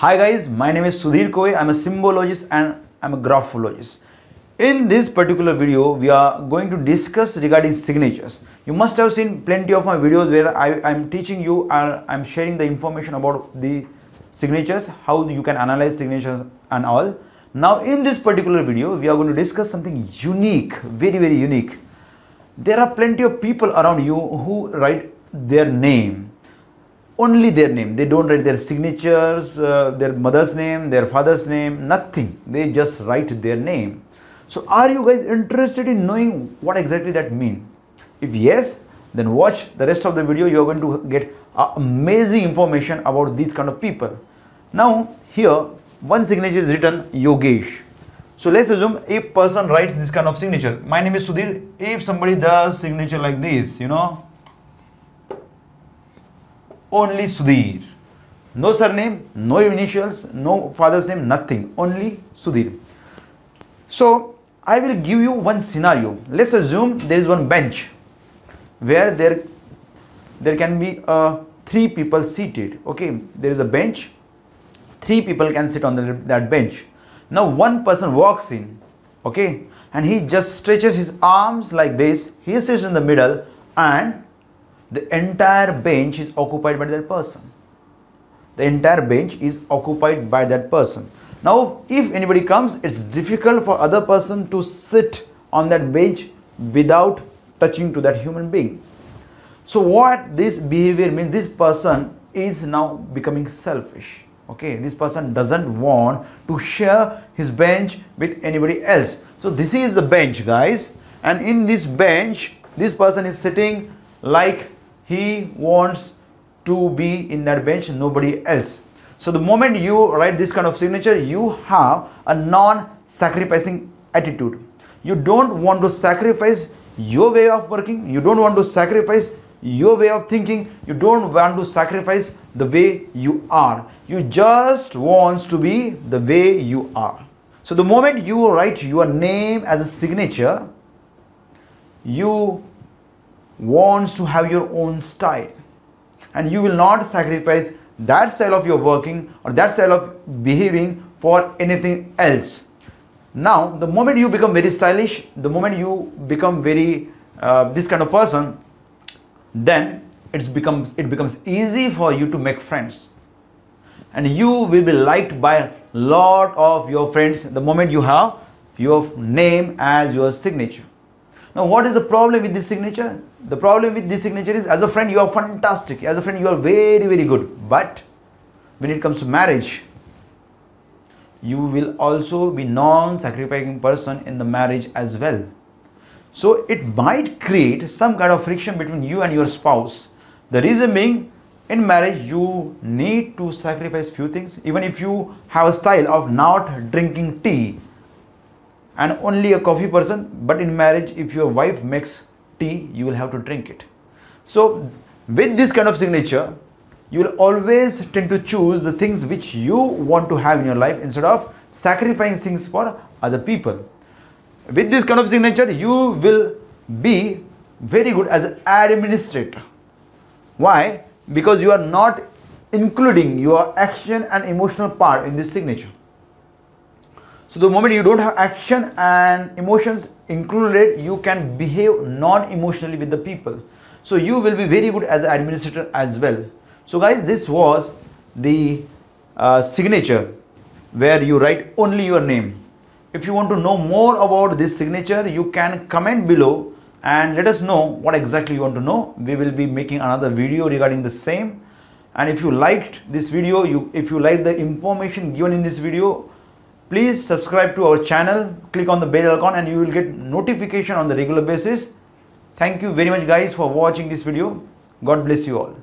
Hi guys, my name is Sudhir Kove. I'm a symbologist and I'm a graphologist. In this particular video, we are going to discuss regarding signatures. You must have seen plenty of my videos where I am teaching you and I'm sharing the information about the signatures, how you can analyze signatures and all. Now in this particular video, we are going to discuss something unique, very very unique. There are plenty of people around you who write their name only their name. They don't write their signatures uh, their mother's name their father's name nothing. They just write their name. So are you guys interested in knowing what exactly that mean? If yes then watch the rest of the video. You are going to get amazing information about these kind of people. Now here one signature is written yogesh. So let's assume a person writes this kind of signature. My name is sudhir. If somebody does signature like this you know only Sudhir. No surname, no initials, no father's name, nothing. Only Sudhir. So I will give you one scenario. Let's assume there is one bench where there there can be uh, three people seated. Okay, there is a bench. Three people can sit on the, that bench. Now one person walks in. Okay, and he just stretches his arms like this. He sits in the middle and the entire bench is occupied by that person. The entire bench is occupied by that person. Now if anybody comes it's difficult for other person to sit on that bench without touching to that human being. So what this behavior means this person is now becoming selfish okay? This person doesn't want to share his bench with anybody else. So this is the bench guys. And in this bench this person is sitting like he wants to be in that bench nobody else. So the moment you write this kind of signature you have a non-sacrificing attitude. You don't want to sacrifice your way of working. You don't want to sacrifice your way of thinking. You don't want to sacrifice the way you are. You just wants to be the way you are. So the moment you write your name as a signature you wants to have your own style. And you will not sacrifice that style of your working or that style of behaving for anything else. Now the moment you become very stylish the moment you become very uh, this kind of person then it's becomes it becomes easy for you to make friends. And you will be liked by a lot of your friends the moment you have your name as your signature now what is the problem with this signature? The problem with this signature is as a friend you are fantastic, as a friend you are very very good but when it comes to marriage you will also be non-sacrificing person in the marriage as well. So it might create some kind of friction between you and your spouse. The reason being in marriage you need to sacrifice few things even if you have a style of not drinking tea and only a coffee person but in marriage if your wife makes tea you will have to drink it. So with this kind of signature you will always tend to choose the things which you want to have in your life instead of sacrificing things for other people. With this kind of signature you will be very good as an administrator. Why? Because you are not including your action and emotional part in this signature so the moment you don't have action and emotions included, you can behave non-emotionally with the people. So you will be very good as an administrator as well. So guys, this was the uh, signature where you write only your name. If you want to know more about this signature, you can comment below and let us know what exactly you want to know. We will be making another video regarding the same. And if you liked this video, you if you like the information given in this video, Please subscribe to our channel, click on the bell icon and you will get notification on the regular basis. Thank you very much guys for watching this video. God bless you all.